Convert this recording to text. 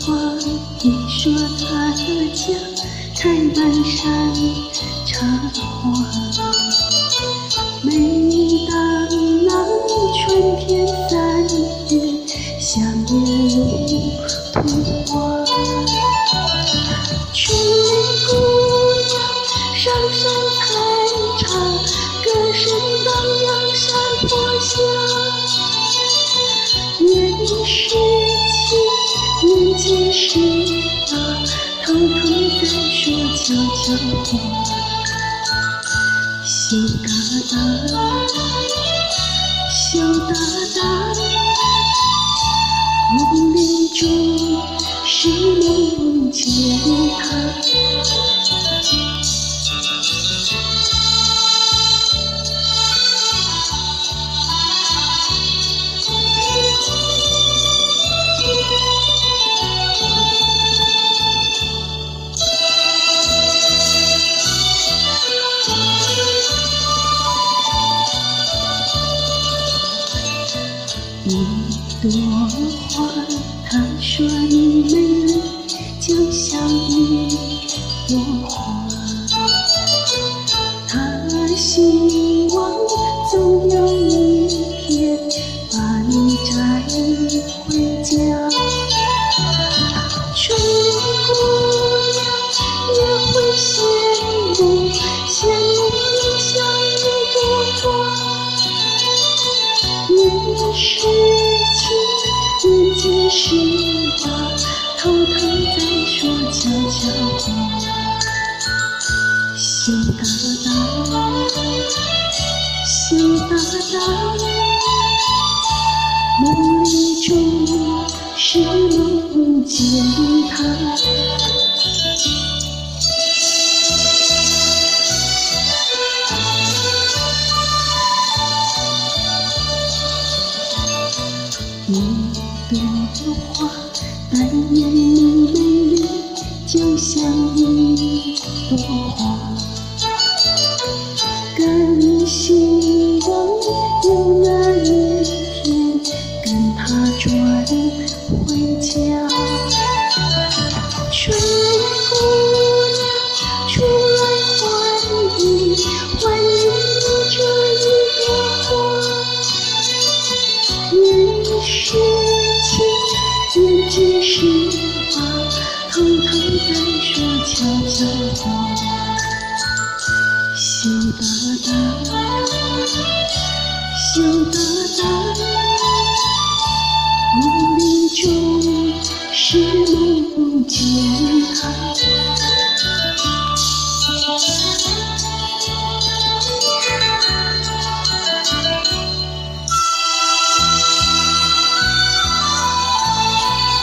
话，你说他的家在半山茶花。每当那春天三月，想念如童话。春雷姑娘上山采茶，歌声荡漾山坡下。年十七，年纪十八，偷偷在说悄悄话。羞答答，羞答答，梦里总是梦见他。花，他说你美丽，就像一朵花。他希望总有一天把你摘回家。羞答答，羞答答，梦里中是梦见他。一朵花，但愿你美丽，就像一朵花。回家。春姑娘出来欢迎，欢迎你这一朵花。年十。年纪十八，偷偷在说悄悄 chiến thắng